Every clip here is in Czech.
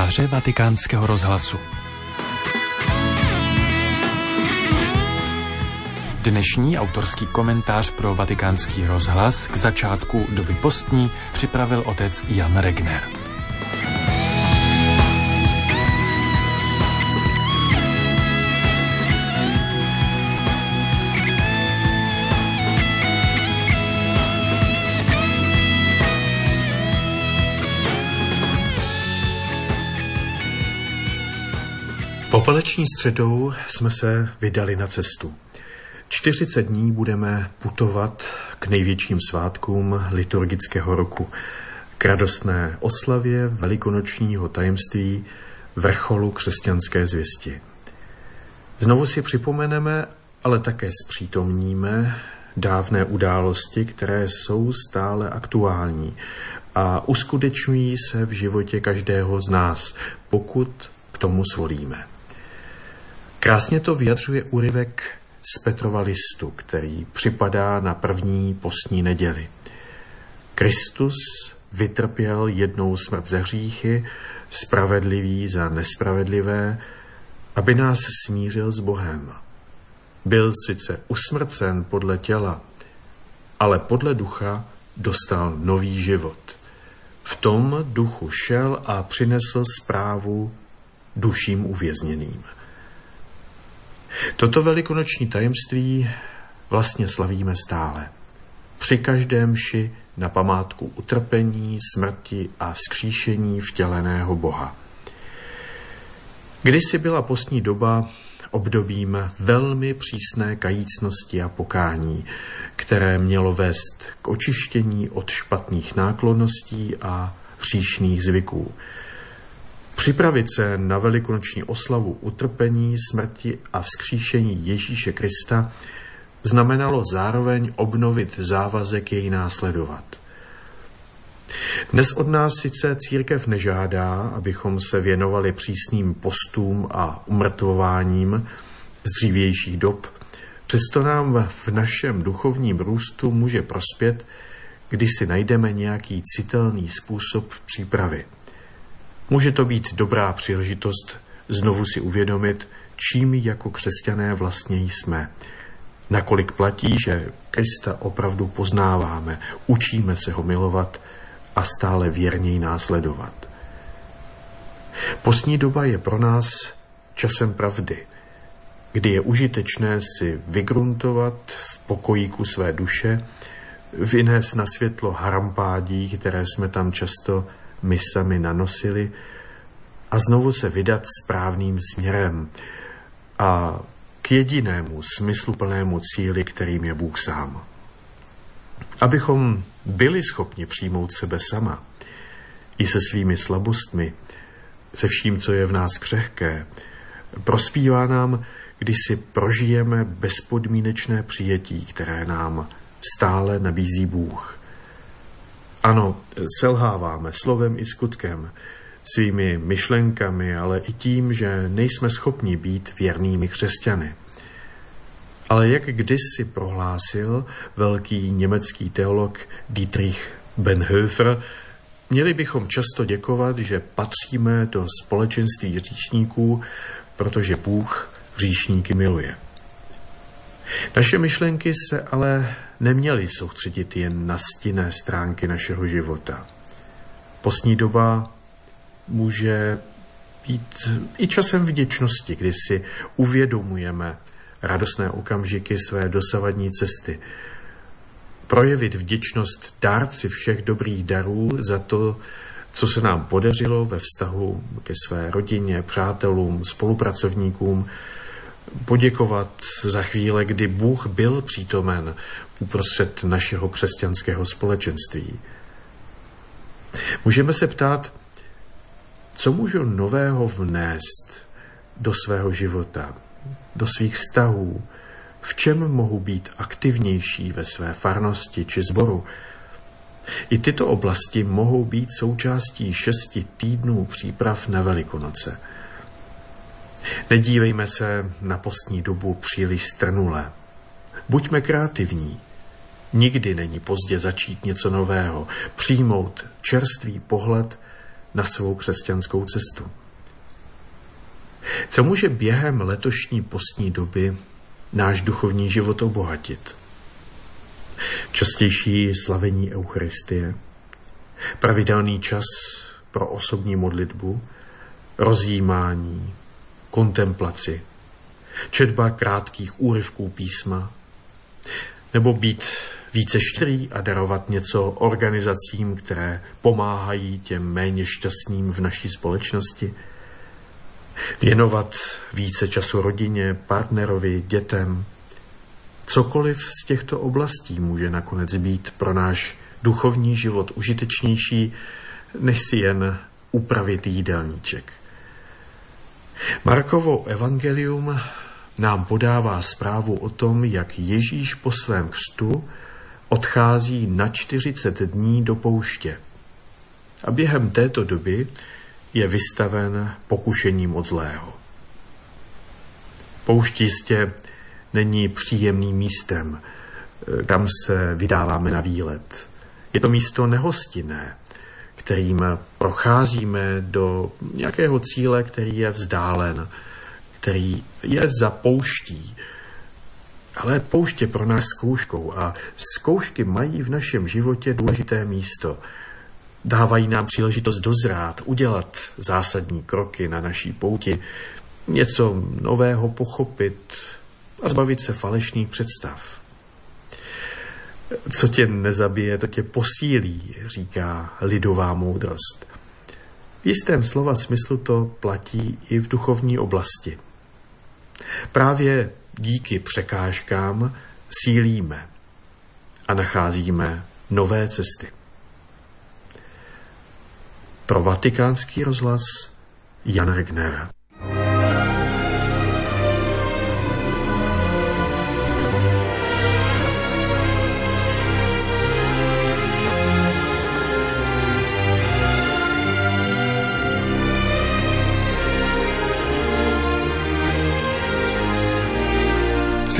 komentáře vatikánského rozhlasu. Dnešní autorský komentář pro vatikánský rozhlas k začátku doby postní připravil otec Jan Regner. Popeleční středou jsme se vydali na cestu. 40 dní budeme putovat k největším svátkům liturgického roku, k radostné oslavě velikonočního tajemství vrcholu křesťanské zvěsti. Znovu si připomeneme, ale také zpřítomníme dávné události, které jsou stále aktuální a uskutečňují se v životě každého z nás, pokud k tomu svolíme. Krásně to vyjadřuje úryvek z Petrova listu, který připadá na první postní neděli. Kristus vytrpěl jednou smrt za hříchy, spravedlivý za nespravedlivé, aby nás smířil s Bohem. Byl sice usmrcen podle těla, ale podle ducha dostal nový život. V tom duchu šel a přinesl zprávu duším uvězněným. Toto velikonoční tajemství vlastně slavíme stále. Při každém ši na památku utrpení, smrti a vzkříšení vtěleného Boha. Kdysi byla postní doba obdobím velmi přísné kajícnosti a pokání, které mělo vést k očištění od špatných náklonností a hříšných zvyků. Připravit se na velikonoční oslavu utrpení, smrti a vzkříšení Ježíše Krista znamenalo zároveň obnovit závazek jej následovat. Dnes od nás sice církev nežádá, abychom se věnovali přísným postům a umrtvováním z dřívějších dob, přesto nám v našem duchovním růstu může prospět, když si najdeme nějaký citelný způsob přípravy. Může to být dobrá příležitost znovu si uvědomit, čím jako křesťané vlastně jsme. Nakolik platí, že Krista opravdu poznáváme, učíme se ho milovat a stále věrněji následovat. Postní doba je pro nás časem pravdy, kdy je užitečné si vygruntovat v pokojíku své duše, vynést na světlo harampádí, které jsme tam často my sami nanosili a znovu se vydat správným směrem a k jedinému smysluplnému cíli, kterým je Bůh sám. Abychom byli schopni přijmout sebe sama, i se svými slabostmi, se vším, co je v nás křehké, prospívá nám, když si prožijeme bezpodmínečné přijetí, které nám stále nabízí Bůh. Ano, selháváme slovem i skutkem, svými myšlenkami, ale i tím, že nejsme schopni být věrnými křesťany. Ale jak kdysi prohlásil velký německý teolog Dietrich Benhöfer, měli bychom často děkovat, že patříme do společenství říšníků, protože Bůh říšníky miluje. Naše myšlenky se ale neměly soustředit jen na stinné stránky našeho života. Postní doba může být i časem vděčnosti, kdy si uvědomujeme radostné okamžiky své dosavadní cesty. Projevit vděčnost dárci všech dobrých darů za to, co se nám podařilo ve vztahu ke své rodině, přátelům, spolupracovníkům, poděkovat za chvíle, kdy Bůh byl přítomen uprostřed našeho křesťanského společenství. Můžeme se ptát, co můžu nového vnést do svého života, do svých vztahů, v čem mohu být aktivnější ve své farnosti či sboru. I tyto oblasti mohou být součástí šesti týdnů příprav na Velikonoce. Nedívejme se na postní dobu příliš strnule. Buďme kreativní. Nikdy není pozdě začít něco nového, přijmout čerstvý pohled na svou křesťanskou cestu. Co může během letošní postní doby náš duchovní život obohatit? Častější slavení Eucharistie, pravidelný čas pro osobní modlitbu, rozjímání, kontemplaci, četba krátkých úryvků písma, nebo být více štěrý a darovat něco organizacím, které pomáhají těm méně šťastným v naší společnosti, věnovat více času rodině, partnerovi, dětem. Cokoliv z těchto oblastí může nakonec být pro náš duchovní život užitečnější, než si jen upravit jídelníček. Markovo evangelium nám podává zprávu o tom, jak Ježíš po svém křtu odchází na 40 dní do pouště. A během této doby je vystaven pokušením od zlého. Poušť jistě není příjemným místem, tam se vydáváme na výlet. Je to místo nehostinné, kterým procházíme do nějakého cíle, který je vzdálen, který je za pouští. Ale pouště pro nás zkouškou a zkoušky mají v našem životě důležité místo. Dávají nám příležitost dozrát, udělat zásadní kroky na naší pouti, něco nového pochopit a zbavit se falešných představ. Co tě nezabije, to tě posílí, říká lidová moudrost. V jistém slova smyslu to platí i v duchovní oblasti. Právě díky překážkám sílíme a nacházíme nové cesty. Pro vatikánský rozhlas Jan Regner.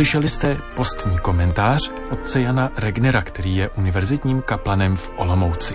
Slyšeli jste postní komentář otce Jana Regnera, který je univerzitním kaplanem v Olomouci.